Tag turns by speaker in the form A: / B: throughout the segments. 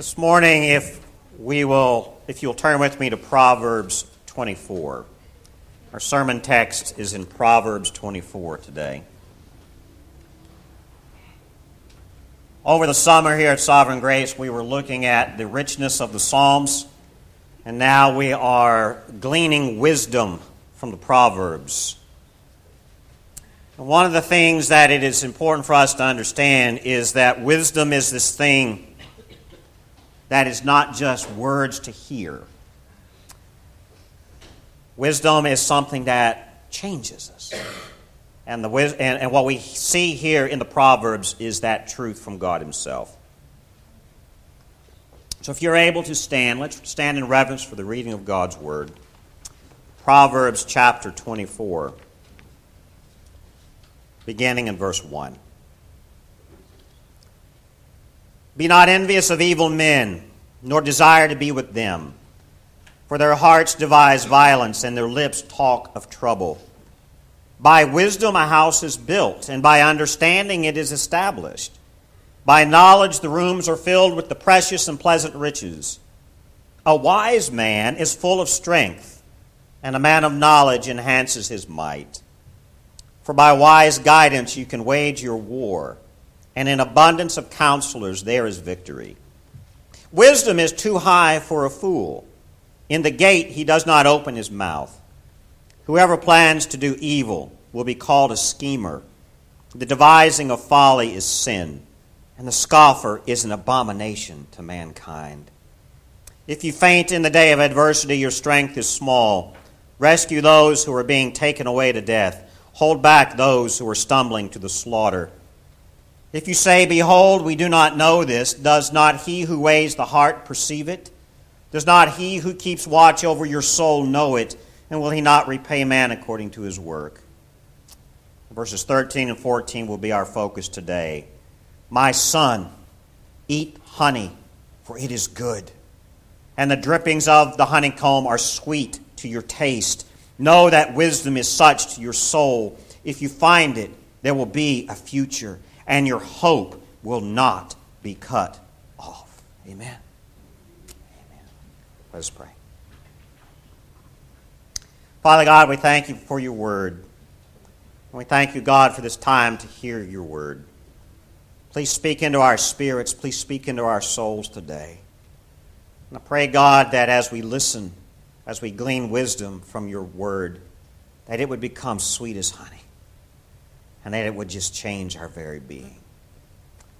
A: This morning, if we will, if you'll turn with me to Proverbs 24. Our sermon text is in Proverbs 24 today. Over the summer here at Sovereign Grace, we were looking at the richness of the Psalms, and now we are gleaning wisdom from the Proverbs. And one of the things that it is important for us to understand is that wisdom is this thing that is not just words to hear. Wisdom is something that changes us. And, the, and, and what we see here in the Proverbs is that truth from God Himself. So if you're able to stand, let's stand in reverence for the reading of God's Word. Proverbs chapter 24, beginning in verse 1. Be not envious of evil men, nor desire to be with them. For their hearts devise violence, and their lips talk of trouble. By wisdom a house is built, and by understanding it is established. By knowledge the rooms are filled with the precious and pleasant riches. A wise man is full of strength, and a man of knowledge enhances his might. For by wise guidance you can wage your war and in abundance of counselors there is victory. Wisdom is too high for a fool. In the gate he does not open his mouth. Whoever plans to do evil will be called a schemer. The devising of folly is sin, and the scoffer is an abomination to mankind. If you faint in the day of adversity, your strength is small. Rescue those who are being taken away to death. Hold back those who are stumbling to the slaughter. If you say, Behold, we do not know this, does not he who weighs the heart perceive it? Does not he who keeps watch over your soul know it? And will he not repay man according to his work? Verses 13 and 14 will be our focus today. My son, eat honey, for it is good. And the drippings of the honeycomb are sweet to your taste. Know that wisdom is such to your soul. If you find it, there will be a future and your hope will not be cut off. Amen. Amen. Let us pray. Father God, we thank you for your word. And we thank you, God, for this time to hear your word. Please speak into our spirits. Please speak into our souls today. And I pray, God, that as we listen, as we glean wisdom from your word, that it would become sweet as honey and that it would just change our very being.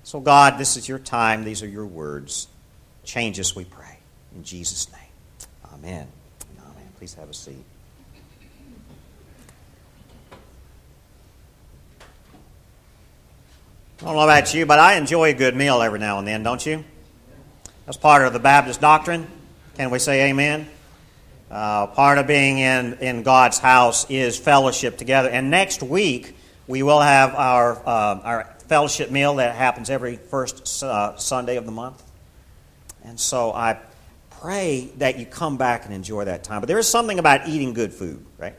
A: So, God, this is your time. These are your words. Change us, we pray. In Jesus' name. Amen. Amen. Please have a seat. I don't know about you, but I enjoy a good meal every now and then, don't you? That's part of the Baptist doctrine. Can we say amen? Uh, part of being in, in God's house is fellowship together. And next week, we will have our, uh, our fellowship meal that happens every first uh, Sunday of the month. And so I pray that you come back and enjoy that time. But there is something about eating good food, right?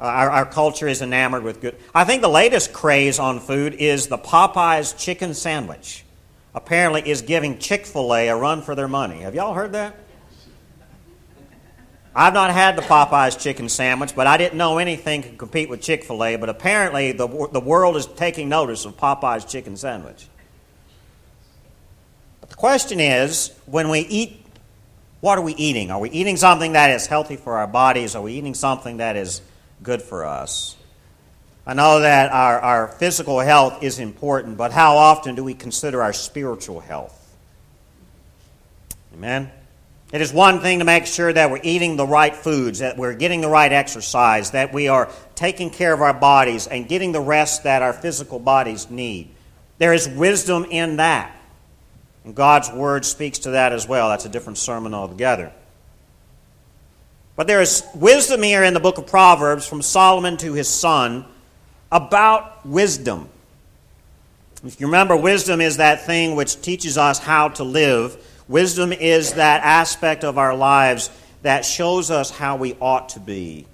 A: Uh, our, our culture is enamored with good. I think the latest craze on food is the Popeyes chicken sandwich. Apparently, is giving Chick fil A a run for their money. Have y'all heard that? I've not had the Popeyes chicken sandwich, but I didn't know anything could compete with Chick fil A. But apparently, the, the world is taking notice of Popeyes chicken sandwich. But the question is when we eat, what are we eating? Are we eating something that is healthy for our bodies? Are we eating something that is good for us? I know that our, our physical health is important, but how often do we consider our spiritual health? Amen? It is one thing to make sure that we're eating the right foods, that we're getting the right exercise, that we are taking care of our bodies and getting the rest that our physical bodies need. There is wisdom in that. And God's Word speaks to that as well. That's a different sermon altogether. But there is wisdom here in the book of Proverbs from Solomon to his son about wisdom. If you remember, wisdom is that thing which teaches us how to live Wisdom is that aspect of our lives that shows us how we ought to be.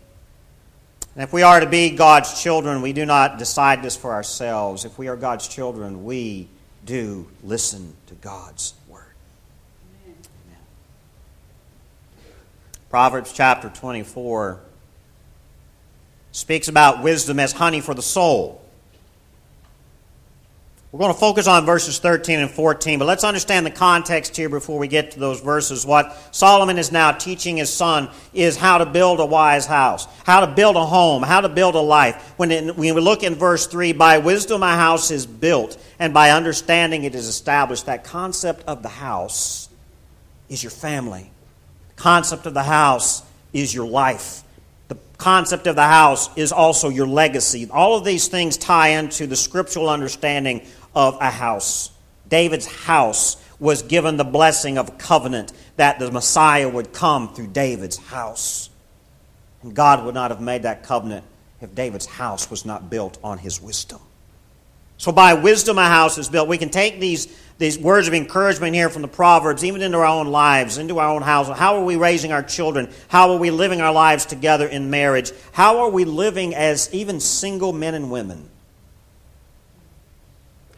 A: And if we are to be God's children, we do not decide this for ourselves. If we are God's children, we do listen to God's word. Proverbs chapter 24 speaks about wisdom as honey for the soul. We're going to focus on verses 13 and 14, but let's understand the context here before we get to those verses. What Solomon is now teaching his son is how to build a wise house, how to build a home, how to build a life. When, when we look in verse 3, by wisdom a house is built, and by understanding it is established. That concept of the house is your family. The concept of the house is your life The concept of the house is also your legacy. All of these things tie into the scriptural understanding of a house. David's house was given the blessing of covenant that the Messiah would come through David's house. And God would not have made that covenant if David's house was not built on his wisdom. So, by wisdom, a house is built. We can take these, these words of encouragement here from the Proverbs, even into our own lives, into our own house. How are we raising our children? How are we living our lives together in marriage? How are we living as even single men and women?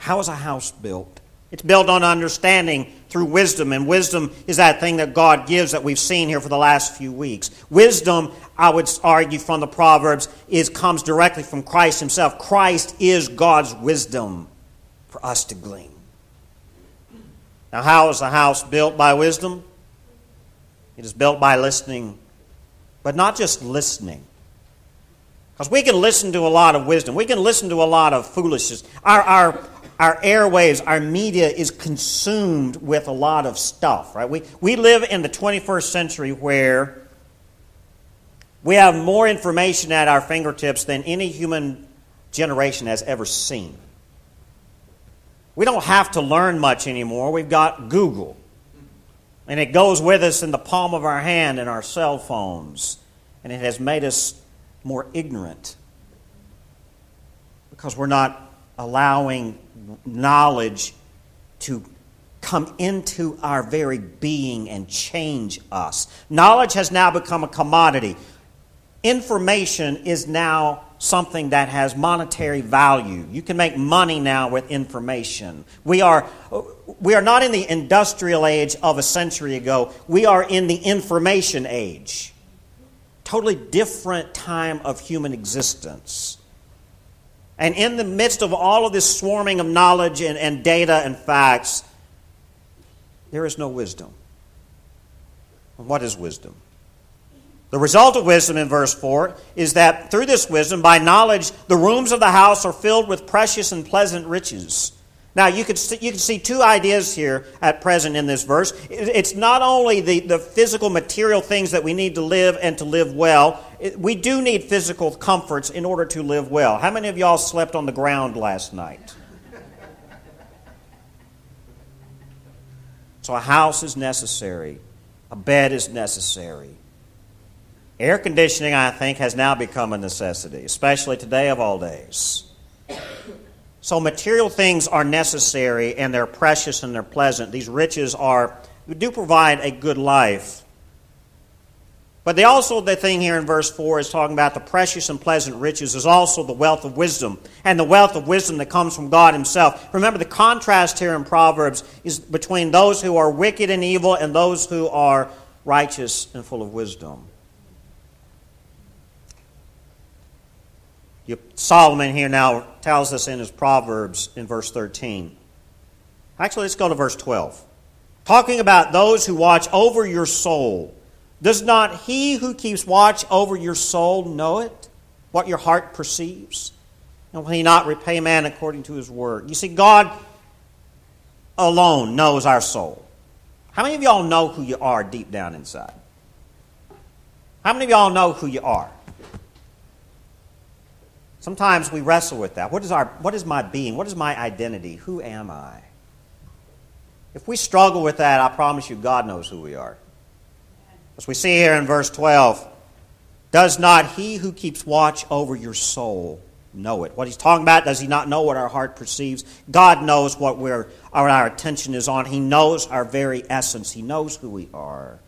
A: How is a house built? It's built on understanding through wisdom, and wisdom is that thing that God gives that we've seen here for the last few weeks. Wisdom, I would argue from the Proverbs, is comes directly from Christ Himself. Christ is God's wisdom for us to glean. Now, how is a house built by wisdom? It is built by listening, but not just listening. Because we can listen to a lot of wisdom. We can listen to a lot of foolishness. Our, our, our airwaves, our media is consumed with a lot of stuff, right? We, we live in the 21st century where we have more information at our fingertips than any human generation has ever seen. We don't have to learn much anymore. We've got Google. And it goes with us in the palm of our hand in our cell phones. And it has made us more ignorant because we're not allowing knowledge to come into our very being and change us. Knowledge has now become a commodity. Information is now something that has monetary value. You can make money now with information. We are, we are not in the industrial age of a century ago, we are in the information age. Totally different time of human existence. And in the midst of all of this swarming of knowledge and, and data and facts, there is no wisdom. What is wisdom? The result of wisdom in verse 4 is that through this wisdom, by knowledge, the rooms of the house are filled with precious and pleasant riches. Now, you can, see, you can see two ideas here at present in this verse. It's not only the, the physical, material things that we need to live and to live well, we do need physical comforts in order to live well. How many of y'all slept on the ground last night? So, a house is necessary, a bed is necessary. Air conditioning, I think, has now become a necessity, especially today of all days. So material things are necessary and they're precious and they're pleasant. These riches are do provide a good life. But they also the thing here in verse 4 is talking about the precious and pleasant riches is also the wealth of wisdom and the wealth of wisdom that comes from God himself. Remember the contrast here in Proverbs is between those who are wicked and evil and those who are righteous and full of wisdom. Solomon here now tells us in his Proverbs in verse 13. Actually, let's go to verse 12. Talking about those who watch over your soul. Does not he who keeps watch over your soul know it? What your heart perceives? And will he not repay man according to his word? You see, God alone knows our soul. How many of y'all know who you are deep down inside? How many of y'all know who you are? Sometimes we wrestle with that. What is, our, what is my being? What is my identity? Who am I? If we struggle with that, I promise you, God knows who we are. As we see here in verse 12, does not he who keeps watch over your soul know it? What he's talking about, does he not know what our heart perceives? God knows what we're, our, our attention is on. He knows our very essence. He knows who we are.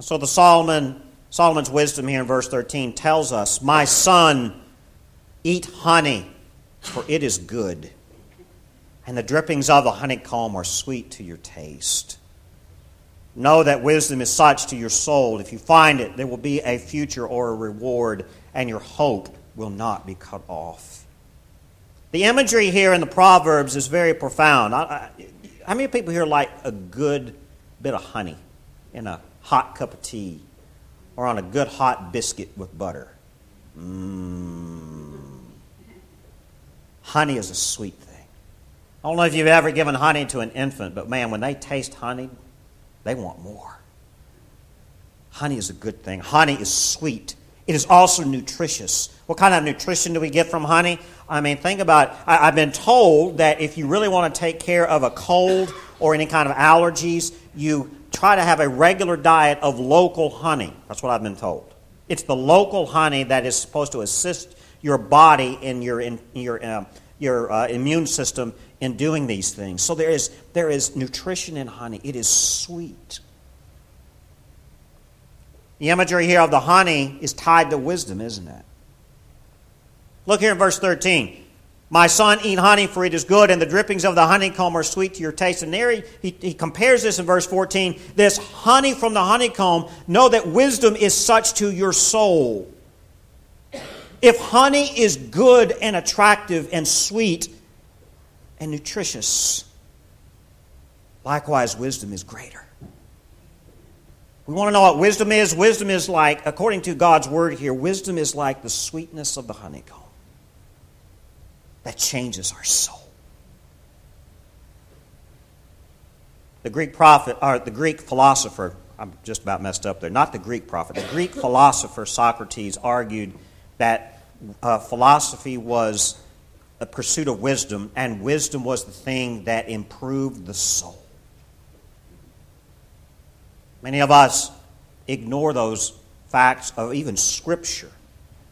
A: So the Solomon, Solomon's wisdom here in verse 13 tells us, My son, Eat honey, for it is good, and the drippings of the honeycomb are sweet to your taste. Know that wisdom is such to your soul. If you find it, there will be a future or a reward, and your hope will not be cut off. The imagery here in the Proverbs is very profound. I, I, how many people here like a good bit of honey in a hot cup of tea or on a good hot biscuit with butter? Mmm. Honey is a sweet thing. I don't know if you've ever given honey to an infant, but man, when they taste honey, they want more. Honey is a good thing. Honey is sweet. It is also nutritious. What kind of nutrition do we get from honey? I mean, think about it. I, have been told that if you really want to take care of a cold or any kind of allergies, you try to have a regular diet of local honey. That's what I've been told. It's the local honey that is supposed to assist your body in your, in your, uh, your uh, immune system in doing these things. So there is, there is nutrition in honey. It is sweet. The imagery here of the honey is tied to wisdom, isn't it? Look here in verse 13. My son, eat honey, for it is good, and the drippings of the honeycomb are sweet to your taste. And there he, he, he, compares this in verse 14. This honey from the honeycomb, know that wisdom is such to your soul. If honey is good and attractive and sweet, and nutritious. Likewise, wisdom is greater. We want to know what wisdom is. Wisdom is like, according to God's word here, wisdom is like the sweetness of the honeycomb that changes our soul. The Greek prophet, or the Greek philosopher, I'm just about messed up there, not the Greek prophet, the Greek philosopher Socrates argued that uh, philosophy was a pursuit of wisdom, and wisdom was the thing that improved the soul. Many of us ignore those facts of even Scripture.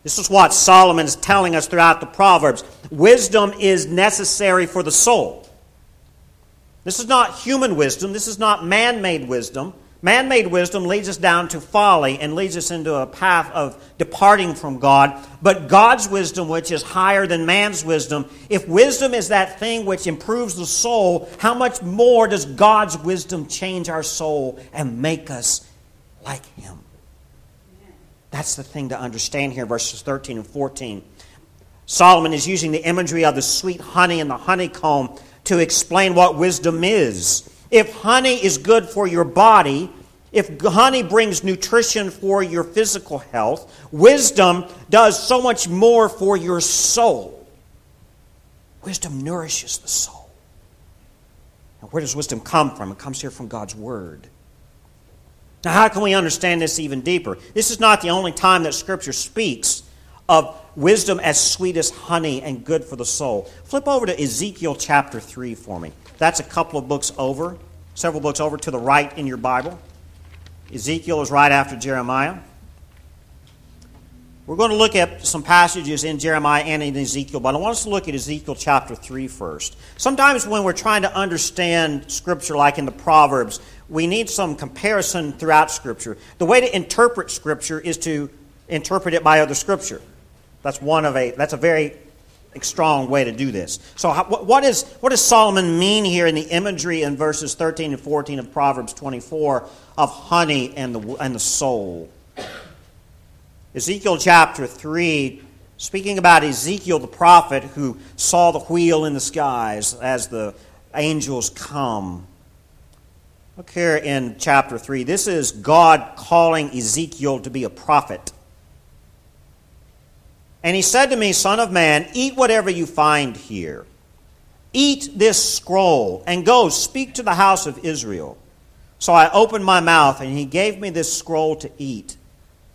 A: This is what Solomon is telling us throughout the Proverbs. Wisdom is necessary for the soul. This is not human wisdom, this is not man made wisdom. Man made wisdom leads us down to folly and leads us into a path of departing from God. But God's wisdom, which is higher than man's wisdom, if wisdom is that thing which improves the soul, how much more does God's wisdom change our soul and make us like Him? That's the thing to understand here, verses 13 and 14. Solomon is using the imagery of the sweet honey and the honeycomb to explain what wisdom is. If honey is good for your body, if honey brings nutrition for your physical health, wisdom does so much more for your soul. Wisdom nourishes the soul. And where does wisdom come from? It comes here from God's Word. Now, how can we understand this even deeper? This is not the only time that Scripture speaks of wisdom as sweet as honey and good for the soul. Flip over to Ezekiel chapter 3 for me. That's a couple of books over, several books over to the right in your Bible. Ezekiel is right after Jeremiah. We're going to look at some passages in Jeremiah and in Ezekiel, but I want us to look at Ezekiel chapter 3 first. Sometimes when we're trying to understand Scripture, like in the Proverbs, we need some comparison throughout Scripture. The way to interpret Scripture is to interpret it by other Scripture. That's one of a that's a very strong way to do this. So, what, is, what does Solomon mean here in the imagery in verses 13 and 14 of Proverbs 24 of honey and the, and the soul? Ezekiel chapter 3, speaking about Ezekiel the prophet who saw the wheel in the skies as the angels come. Look here in chapter 3. This is God calling Ezekiel to be a prophet. And he said to me, Son of man, eat whatever you find here. Eat this scroll, and go speak to the house of Israel. So I opened my mouth, and he gave me this scroll to eat.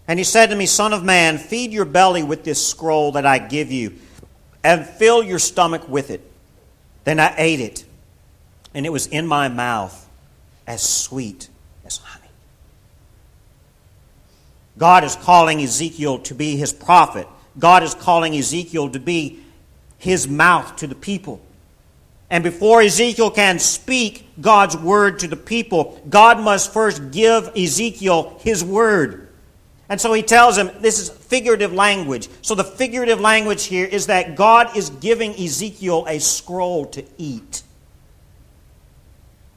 A: And he said to me, Son of man, feed your belly with this scroll that I give you, and fill your stomach with it. Then I ate it, and it was in my mouth as sweet as honey. God is calling Ezekiel to be his prophet God is calling Ezekiel to be his mouth to the people. And before Ezekiel can speak God's word to the people, God must first give Ezekiel his word. And so he tells him this is figurative language. So the figurative language here is that God is giving Ezekiel a scroll to eat.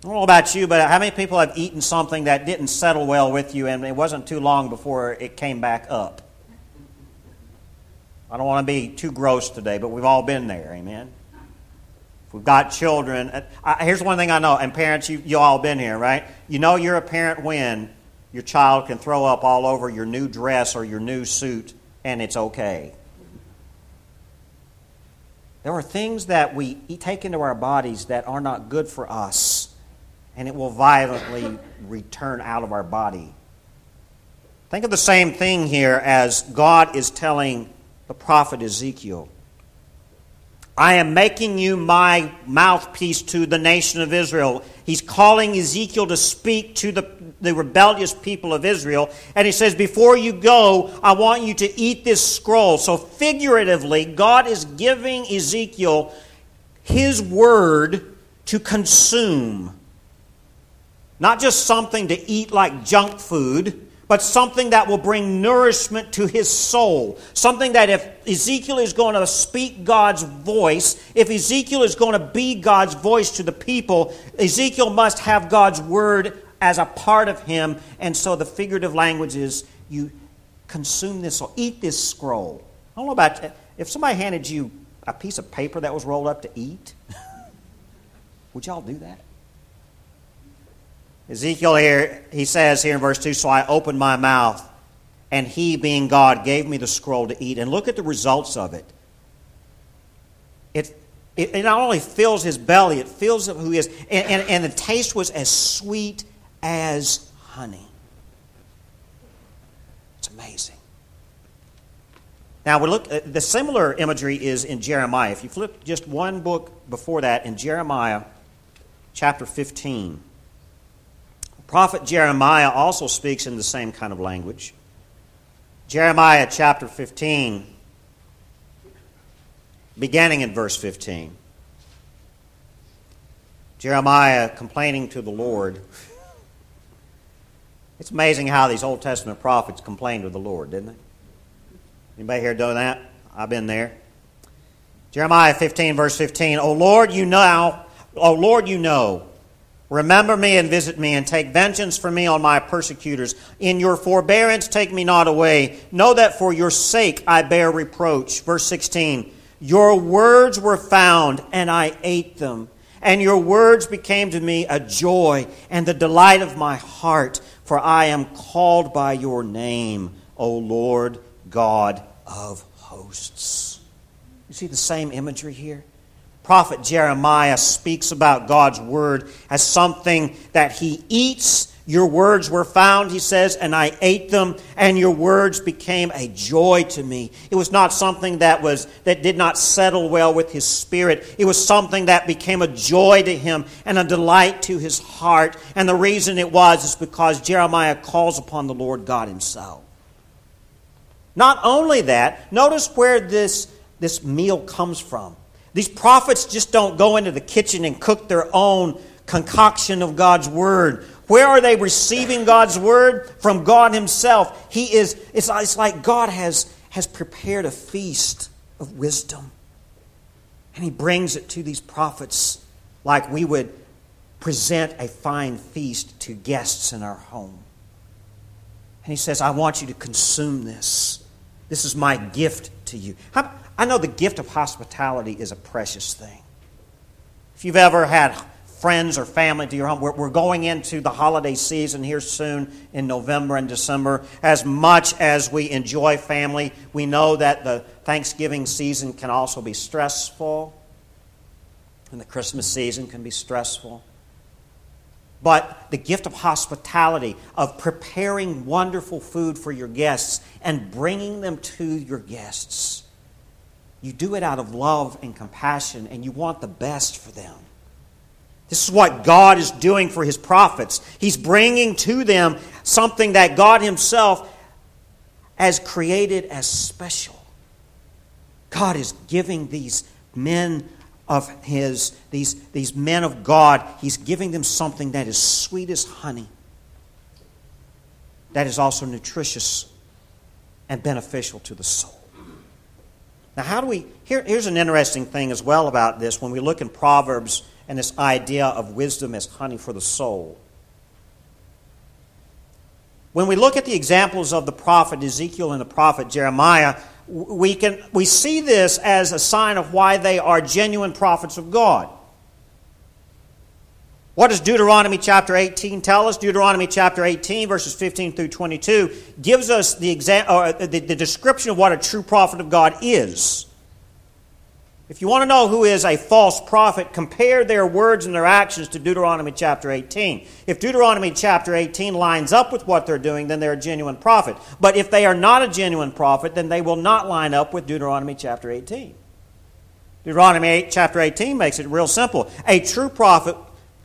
A: I don't know about you, but how many people have eaten something that didn't settle well with you and it wasn't too long before it came back up? I don't want to be too gross today, but we've all been there, amen? If we've got children, uh, here's one thing I know, and parents, you, you all been here, right? You know you're a parent when your child can throw up all over your new dress or your new suit, and it's okay. There are things that we take into our bodies that are not good for us and it will violently return out of our body. Think of the same thing here as God is telling the prophet Ezekiel. I am making you my mouthpiece to the nation of Israel. He's calling Ezekiel to speak to the, the rebellious people of Israel. And he says, Before you go, I want you to eat this scroll. So, figuratively, God is giving Ezekiel his word to consume. Not just something to eat like junk food, but something that will bring nourishment to his soul. Something that if Ezekiel is going to speak God's voice, if Ezekiel is going to be God's voice to the people, Ezekiel must have God's word as a part of him. And so the figurative language is you consume this or eat this scroll. I don't know about if somebody handed you a piece of paper that was rolled up to eat, would y'all do that? Ezekiel here, he says here in verse 2 So I opened my mouth, and he, being God, gave me the scroll to eat. And look at the results of it. It, it, it not only fills his belly, it fills who he is. And, and, and the taste was as sweet as honey. It's amazing. Now, we look, uh, the similar imagery is in Jeremiah. If you flip just one book before that, in Jeremiah chapter 15 prophet Jeremiah also speaks in the same kind of language. Jeremiah chapter 15, beginning in verse 15. Jeremiah complaining to the Lord. It's amazing how these Old Testament prophets complained to the Lord, didn't they? Anybody here doing that? I've been there. Jeremiah 15, verse 15. O Lord, you know, O Lord, you know Remember me and visit me, and take vengeance for me on my persecutors. In your forbearance, take me not away. Know that for your sake I bear reproach. Verse 16 Your words were found, and I ate them. And your words became to me a joy and the delight of my heart, for I am called by your name, O Lord God of hosts. You see the same imagery here? Prophet Jeremiah speaks about God's word as something that he eats. Your words were found, he says, and I ate them, and your words became a joy to me. It was not something that was that did not settle well with his spirit. It was something that became a joy to him and a delight to his heart. And the reason it was is because Jeremiah calls upon the Lord God himself. Not only that, notice where this, this meal comes from. These prophets just don't go into the kitchen and cook their own concoction of God's word. Where are they receiving God's word? From God Himself. He is, it's, it's like God has, has prepared a feast of wisdom. And He brings it to these prophets like we would present a fine feast to guests in our home. And He says, I want you to consume this. This is my gift to you. I know the gift of hospitality is a precious thing. If you've ever had friends or family to your home, we're, we're going into the holiday season here soon in November and December. As much as we enjoy family, we know that the Thanksgiving season can also be stressful, and the Christmas season can be stressful. But the gift of hospitality, of preparing wonderful food for your guests and bringing them to your guests, you do it out of love and compassion, and you want the best for them. This is what God is doing for his prophets. He's bringing to them something that God himself has created as special. God is giving these men of his, these, these men of God, he's giving them something that is sweet as honey, that is also nutritious and beneficial to the soul. Now, how do we? Here, here's an interesting thing as well about this when we look in Proverbs and this idea of wisdom as honey for the soul. When we look at the examples of the prophet Ezekiel and the prophet Jeremiah, we, can, we see this as a sign of why they are genuine prophets of God. What does Deuteronomy chapter 18 tell us? Deuteronomy chapter 18, verses 15 through 22, gives us the, exa- or the, the description of what a true prophet of God is. If you want to know who is a false prophet, compare their words and their actions to Deuteronomy chapter 18. If Deuteronomy chapter 18 lines up with what they're doing, then they're a genuine prophet. But if they are not a genuine prophet, then they will not line up with Deuteronomy chapter 18. Deuteronomy 8, chapter 18 makes it real simple. A true prophet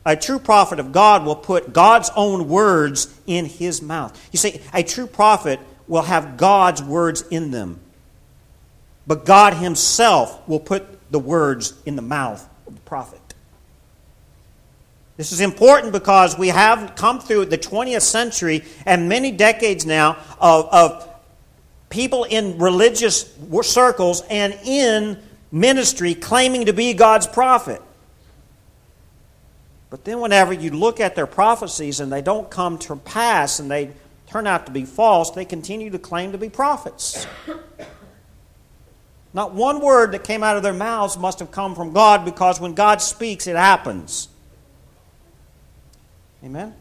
A: a true prophet of God will put God's own words in his mouth. You see, a true prophet will have God's words in them. But God himself will put the words in the mouth of the prophet. This is important because we have come through the 20th century and many decades now of, of people in religious circles and in ministry claiming to be God's prophet. But then, whenever you look at their prophecies and they don't come to pass and they turn out to be false, they continue to claim to be prophets. Not one word that came out of their mouths must have come from God because when God speaks, it happens. Amen?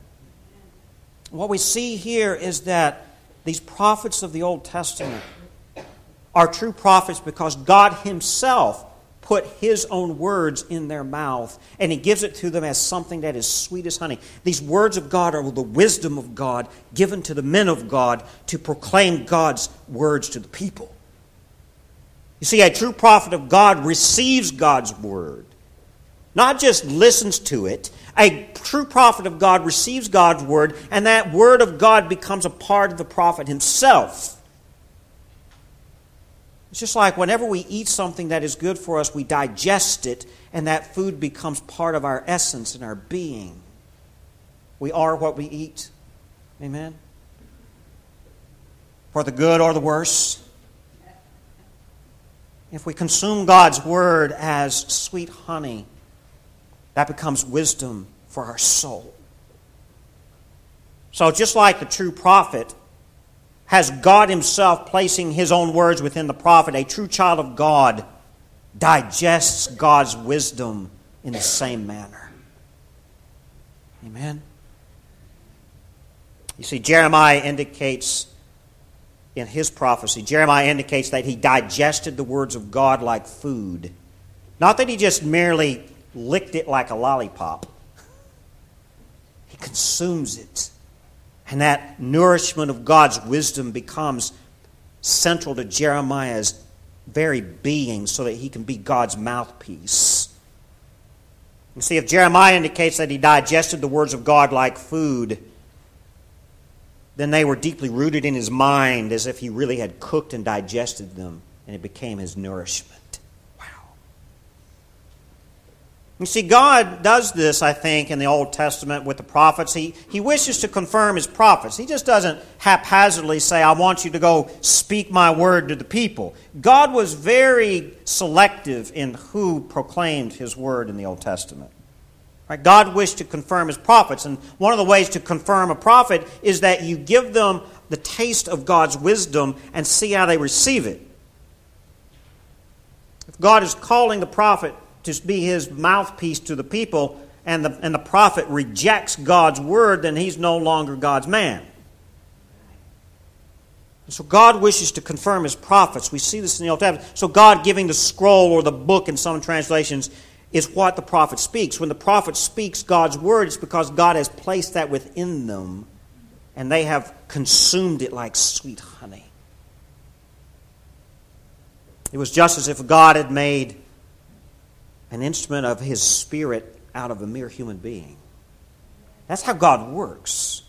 A: What we see here is that these prophets of the Old Testament are true prophets because God Himself put his own words in their mouth, and he gives it to them as something that is sweet as honey. These words of God are the wisdom of God given to the men of God to proclaim God's words to the people. You see, a true prophet of God receives God's word, not just listens to it. A true prophet of God receives God's word, and that word of God becomes a part of the prophet himself. It's just like whenever we eat something that is good for us, we digest it, and that food becomes part of our essence and our being. We are what we eat. Amen? For the good or the worse. If we consume God's word as sweet honey, that becomes wisdom for our soul. So, just like the true prophet has God Himself placing His own words within the prophet. A true child of God digests God's wisdom in the same manner. Amen. You see, Jeremiah indicates in his prophecy, Jeremiah indicates that he digested the words of God like food. Not that he just merely licked it like a lollipop, he consumes it. And that nourishment of God's wisdom becomes central to Jeremiah's very being so that he can be God's mouthpiece. You see, if Jeremiah indicates that he digested the words of God like food, then they were deeply rooted in his mind as if he really had cooked and digested them, and it became his nourishment. Wow. You see, God does this, I think, in the Old Testament with the prophets. He, he wishes to confirm his prophets. He just doesn't haphazardly say, I want you to go speak my word to the people. God was very selective in who proclaimed his word in the Old Testament. Right? God wished to confirm his prophets. And one of the ways to confirm a prophet is that you give them the taste of God's wisdom and see how they receive it. If God is calling the prophet to be his mouthpiece to the people, and the, and the prophet rejects God's word, then he's no longer God's man. so God wishes to confirm his prophets. We see this in the Old Testament. So God giving the scroll or the book in some translations is what the prophet speaks. When the prophet speaks God's word, it's because God has placed that within them, and they have consumed it like sweet honey. It was just as if God had made an instrument of his spirit out of a mere human being. That's how God works.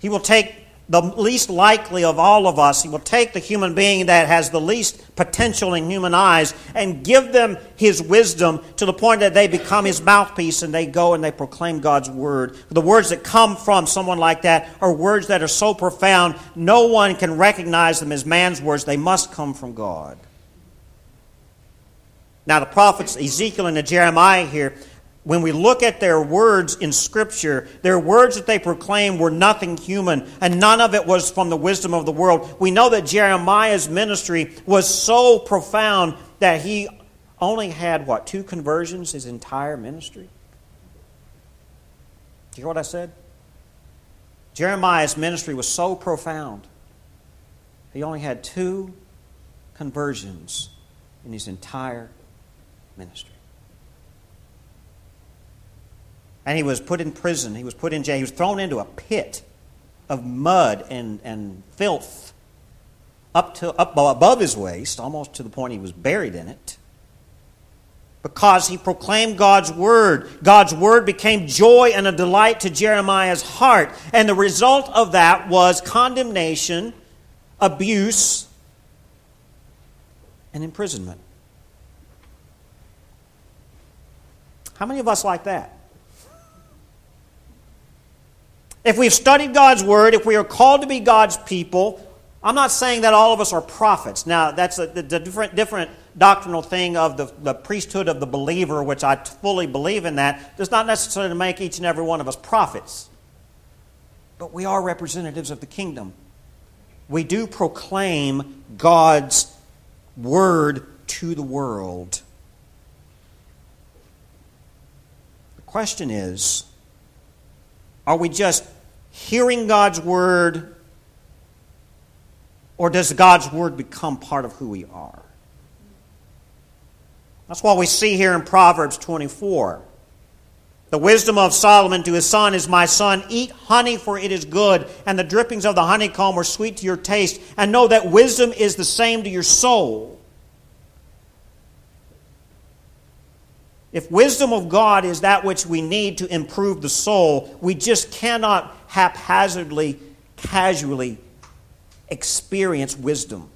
A: He will take the least likely of all of us, he will take the human being that has the least potential in human eyes and give them his wisdom to the point that they become his mouthpiece and they go and they proclaim God's word. The words that come from someone like that are words that are so profound, no one can recognize them as man's words. They must come from God. Now, the prophets Ezekiel and Jeremiah here, when we look at their words in Scripture, their words that they proclaimed were nothing human, and none of it was from the wisdom of the world. We know that Jeremiah's ministry was so profound that he only had, what, two conversions his entire ministry? Do you hear what I said? Jeremiah's ministry was so profound, he only had two conversions in his entire ministry. And he was put in prison. He was put in jail. He was thrown into a pit of mud and, and filth up, to, up above his waist, almost to the point he was buried in it. Because he proclaimed God's word. God's word became joy and a delight to Jeremiah's heart. And the result of that was condemnation, abuse, and imprisonment. How many of us like that? If we've studied God's Word, if we are called to be God's people, I'm not saying that all of us are prophets. Now, that's a, the, different, different doctrinal thing of the, the priesthood of the believer, which I fully believe in that, does not necessarily make each and every one of us prophets. But we are representatives of the kingdom. We do proclaim God's Word to the world. The question is are we just hearing God's word, or does God's word become part of who we are? That's what we see here in Proverbs 24. The wisdom of Solomon to his son is, My son, eat honey, for it is good, and the drippings of the honeycomb are sweet to your taste, and know that wisdom is the same to your soul. If wisdom of God is that which we need to improve the soul, we just cannot haphazardly, casually experience wisdom.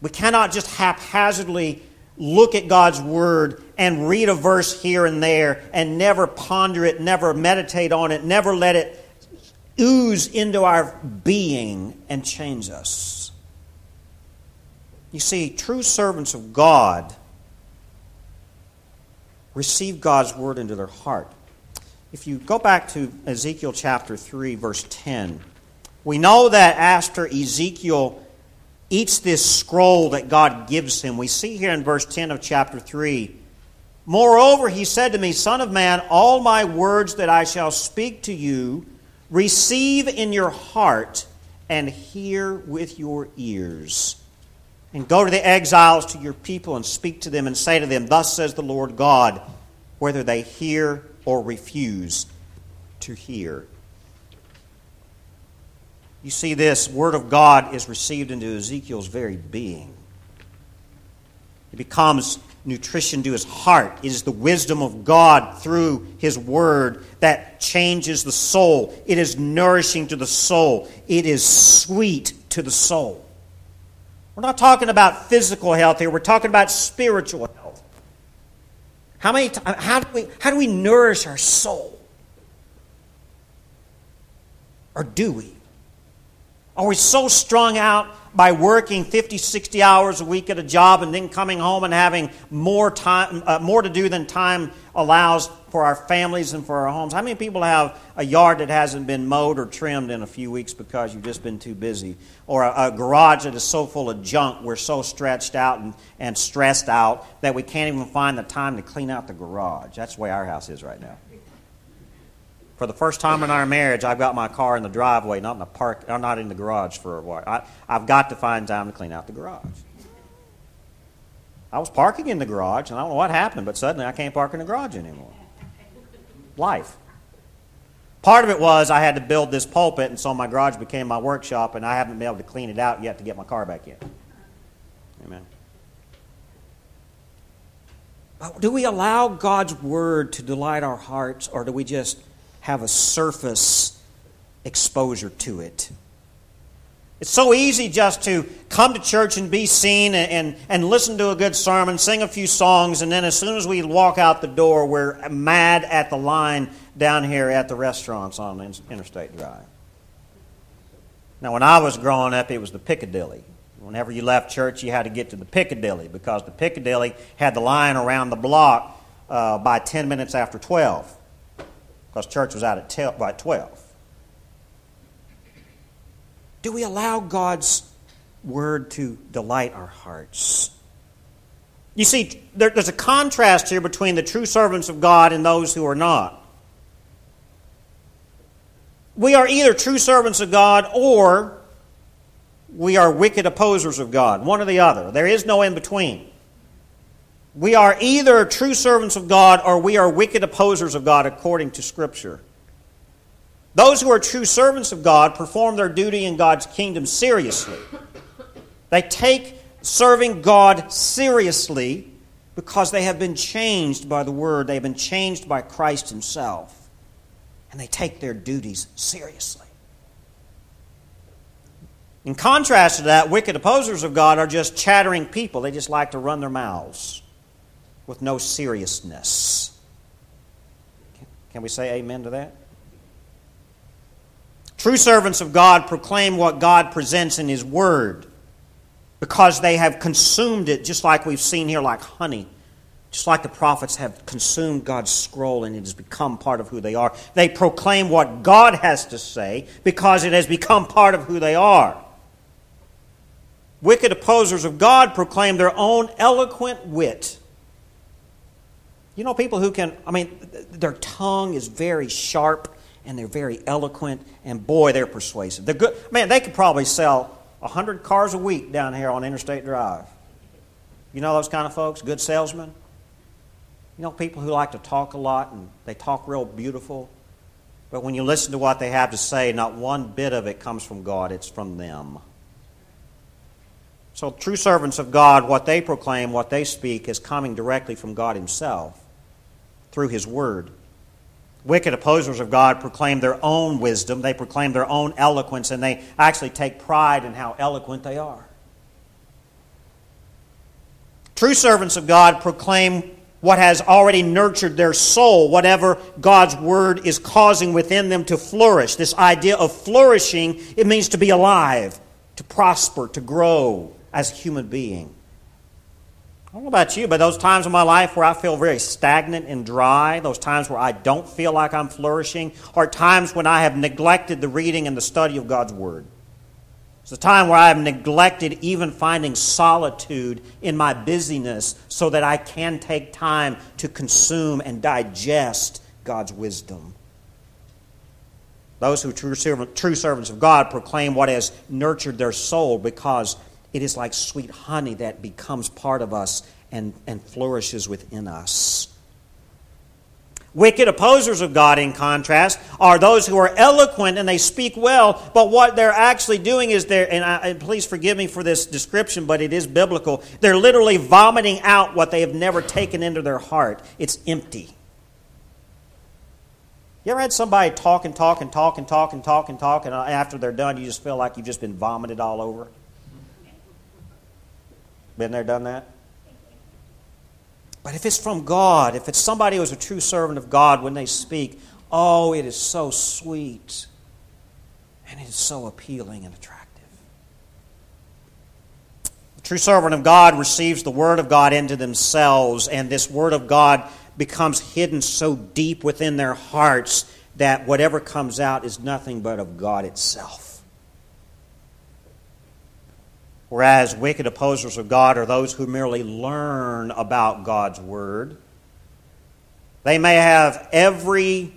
A: We cannot just haphazardly look at God's Word and read a verse here and there and never ponder it, never meditate on it, never let it ooze into our being and change us. You see, true servants of God receive God's word into their heart. If you go back to Ezekiel chapter 3, verse 10, we know that after Ezekiel eats this scroll that God gives him, we see here in verse 10 of chapter 3 Moreover, he said to me, Son of man, all my words that I shall speak to you, receive in your heart and hear with your ears. And go to the exiles, to your people, and speak to them and say to them, Thus says the Lord God, whether they hear or refuse to hear. You see, this Word of God is received into Ezekiel's very being. It becomes nutrition to his heart. It is the wisdom of God through his Word that changes the soul. It is nourishing to the soul, it is sweet to the soul. We're not talking about physical health here, we're talking about spiritual health. How, many, how, do we, how do we nourish our soul? Or do we? Are we so strung out by working 50, 60 hours a week at a job and then coming home and having more time, uh, more to do than time allows for our families and for our homes? How many people have a yard that hasn't been mowed or trimmed in a few weeks because you've just been too busy? Or a, a garage that is so full of junk, we're so stretched out and, and stressed out that we can't even find the time to clean out the garage. That's the way our house is right now. For the first time in our marriage, I've got my car in the driveway, not in the park, or not in the garage for a while. I, I've got to find time to clean out the garage. I was parking in the garage, and I don't know what happened, but suddenly I can't park in the garage anymore. Life. Part of it was I had to build this pulpit, and so my garage became my workshop, and I haven't been able to clean it out yet to get my car back in. Amen. But do we allow God's word to delight our hearts, or do we just have a surface exposure to it. It's so easy just to come to church and be seen and, and, and, listen to a good sermon, sing a few songs, and then as soon as we walk out the door, we're mad at the line down here at the restaurants on Interstate Drive. Now, when I was growing up, it was the Piccadilly. Whenever you left church, you had to get to the Piccadilly because the Piccadilly had the line around the block uh, by 10 minutes after 12 because church was out at 12, by 12. Do we allow God's word to delight our hearts? You see, there, there's a contrast here between the true servants of God and those who are not. We are either true servants of God or we are wicked opposers of God, one or the other. There is no in between. We are either true servants of God or we are wicked opposers of God according to Scripture. Those who are true servants of God perform their duty in God's kingdom seriously. They take serving God seriously because they have been changed by the Word, they have been changed by Christ Himself, and they take their duties seriously. In contrast to that, wicked opposers of God are just chattering people. They just like to run their mouths with no seriousness. Can we say amen to that? True servants of God proclaim what God presents in His Word because they have consumed it, just like we've seen here, like honey. Just like the prophets have consumed God's scroll and it has become part of who they are. They proclaim what God has to say because it has become part of who they are. Wicked opposers of God proclaim their own eloquent wit. You know, people who can, I mean, their tongue is very sharp and they're very eloquent, and boy, they're persuasive. They're good. Man, they could probably sell 100 cars a week down here on Interstate Drive. You know those kind of folks? Good salesmen? You know, people who like to talk a lot and they talk real beautiful. But when you listen to what they have to say, not one bit of it comes from God, it's from them. So, true servants of God, what they proclaim, what they speak, is coming directly from God Himself through His Word. Wicked opposers of God proclaim their own wisdom, they proclaim their own eloquence, and they actually take pride in how eloquent they are. True servants of God proclaim what has already nurtured their soul, whatever God's word is causing within them to flourish. This idea of flourishing, it means to be alive, to prosper, to grow as a human being. Don't know about you, but those times in my life where I feel very stagnant and dry, those times where I don't feel like I'm flourishing, are times when I have neglected the reading and the study of God's Word. It's a time where I have neglected even finding solitude in my busyness so that I can take time to consume and digest God's wisdom. Those who are true servants of God proclaim what has nurtured their soul because it is like sweet honey that becomes part of us and, and flourishes within us. Wicked opposers of God, in contrast, are those who are eloquent and they speak well, but what they're actually doing is they're, and, I, and please forgive me for this description, but it is biblical. They're literally vomiting out what they have never taken into their heart. It's empty. You ever had somebody talk and talk and talk and talk and talk and talk, and after they're done, you just feel like you've just been vomited all over? Been there, done that? But if it's from God, if it's somebody who's a true servant of God when they speak, oh, it is so sweet and it is so appealing and attractive. The true servant of God receives the Word of God into themselves, and this Word of God becomes hidden so deep within their hearts that whatever comes out is nothing but of God itself. Whereas wicked opposers of God are those who merely learn about God's Word. They may have every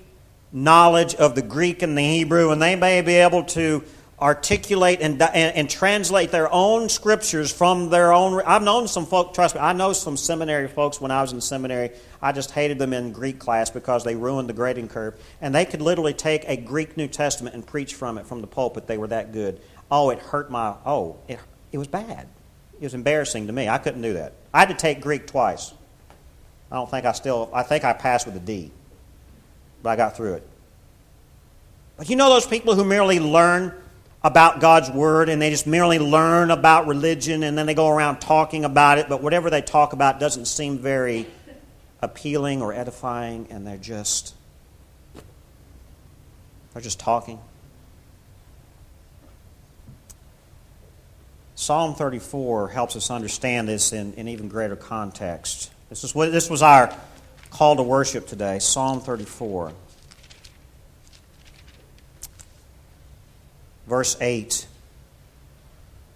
A: knowledge of the Greek and the Hebrew, and they may be able to articulate and, and, and, translate their own scriptures from their own. I've known some folk, trust me, I know some seminary folks when I was in seminary. I just hated them in Greek class because they ruined the grading curve. And they could literally take a Greek New Testament and preach from it from the pulpit. They were that good. Oh, it hurt my, oh, it it was bad. It was embarrassing to me. I couldn't do that. I had to take Greek twice. I don't think I still, I think I passed with a D, but I got through it. But you know those people who merely learn about God's Word and they just merely learn about religion and then they go around talking about it, but whatever they talk about doesn't seem very appealing or edifying and they're just, they're just talking. Psalm 34 helps us understand this in, in even greater context. This, is what, this was our call to worship today Psalm 34, verse 8.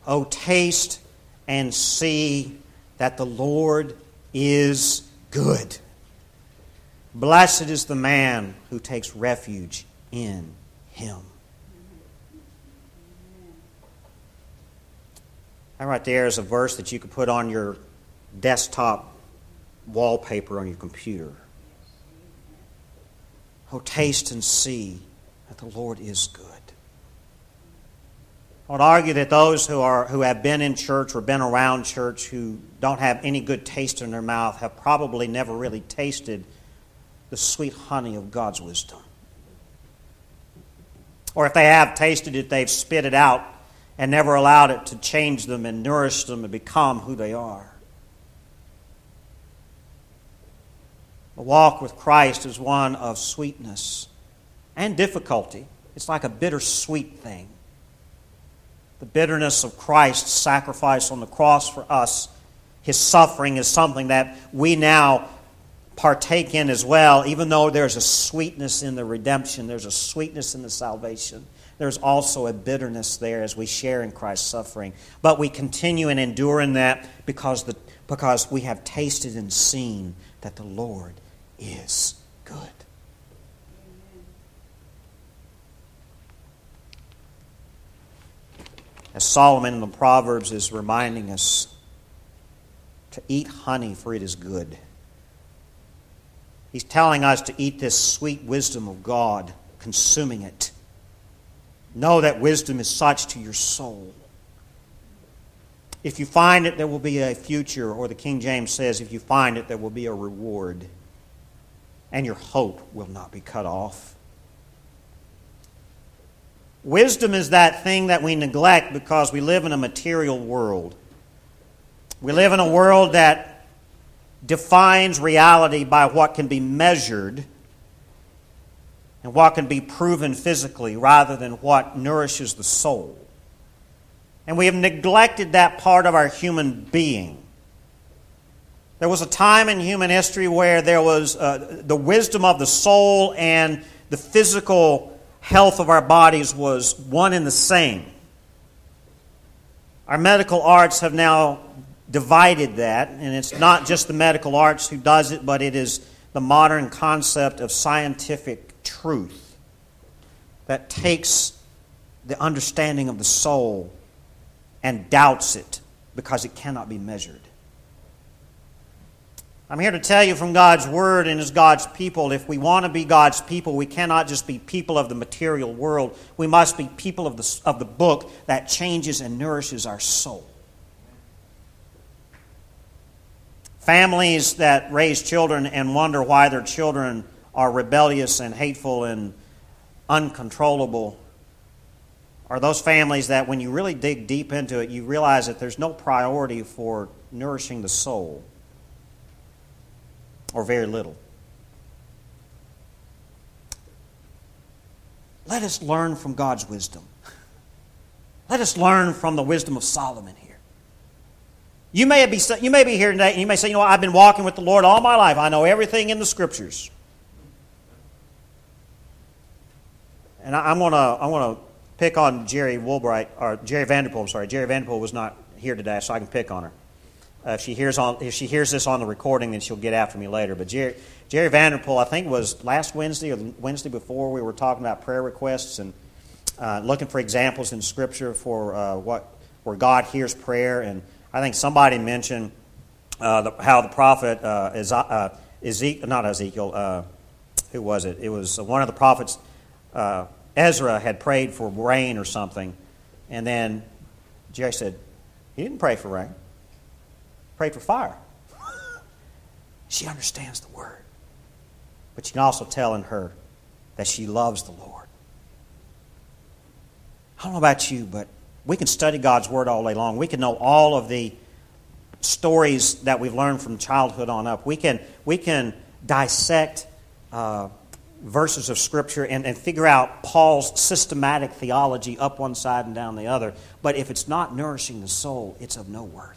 A: Oh, taste and see that the Lord is good. Blessed is the man who takes refuge in him. That right there is a verse that you could put on your desktop wallpaper on your computer. Oh, taste and see that the Lord is good. I would argue that those who, are, who have been in church or been around church who don't have any good taste in their mouth have probably never really tasted the sweet honey of God's wisdom. Or if they have tasted it, they've spit it out and never allowed it to change them and nourish them and become who they are. The walk with Christ is one of sweetness and difficulty. It's like a bittersweet thing. The bitterness of Christ's sacrifice on the cross for us, his suffering, is something that we now partake in as well, even though there's a sweetness in the redemption, there's a sweetness in the salvation. There's also a bitterness there as we share in Christ's suffering. But we continue and endure in that because, the, because we have tasted and seen that the Lord is good. As Solomon in the Proverbs is reminding us to eat honey, for it is good. He's telling us to eat this sweet wisdom of God, consuming it. Know that wisdom is such to your soul. If you find it, there will be a future, or the King James says, if you find it, there will be a reward, and your hope will not be cut off. Wisdom is that thing that we neglect because we live in a material world. We live in a world that defines reality by what can be measured and what can be proven physically rather than what nourishes the soul. And we have neglected that part of our human being. There was a time in human history where there was uh, the wisdom of the soul and the physical health of our bodies was one and the same. Our medical arts have now divided that, and it's not just the medical arts who does it, but it is the modern concept of scientific truth that takes the understanding of the soul and doubts it because it cannot be measured. I'm here to tell you from God's Word and as God's people, if we want to be God's people, we cannot just be people of the material world. We must be people of the, of the book that changes and nourishes our soul. Families that raise children and wonder why their children are rebellious and hateful and uncontrollable are those families that, when you really dig deep into it, you realize that there's no priority for nourishing the soul or very little. Let us learn from God's wisdom. Let us learn from the wisdom of Solomon here. You may be, you may be here today and you may say, you know, I've been walking with the Lord all my life. I know everything in the scriptures. And I, am going to I'm gonna pick on Jerry Woolbright, or Jerry Vanderpool, I'm sorry. Jerry Vanderpool was not here today, so I can pick on her. Uh, if she hears on if she hears this on the recording, then she'll get after me later. But Jerry, Jerry Vanderpool, I think was last Wednesday or the Wednesday before, we were talking about prayer requests and uh, looking for examples in Scripture for uh, what where God hears prayer. And I think somebody mentioned uh, the, how the prophet uh, uh, Ezekiel, not Ezekiel, who was it? It was one of the prophets. Ezra had prayed for rain or something, and then Jerry said, "He didn't pray for rain." Pray for fire. she understands the word. But you can also tell in her that she loves the Lord. I don't know about you, but we can study God's word all day long. We can know all of the stories that we've learned from childhood on up. We can, we can dissect uh, verses of Scripture and, and figure out Paul's systematic theology up one side and down the other. But if it's not nourishing the soul, it's of no worth.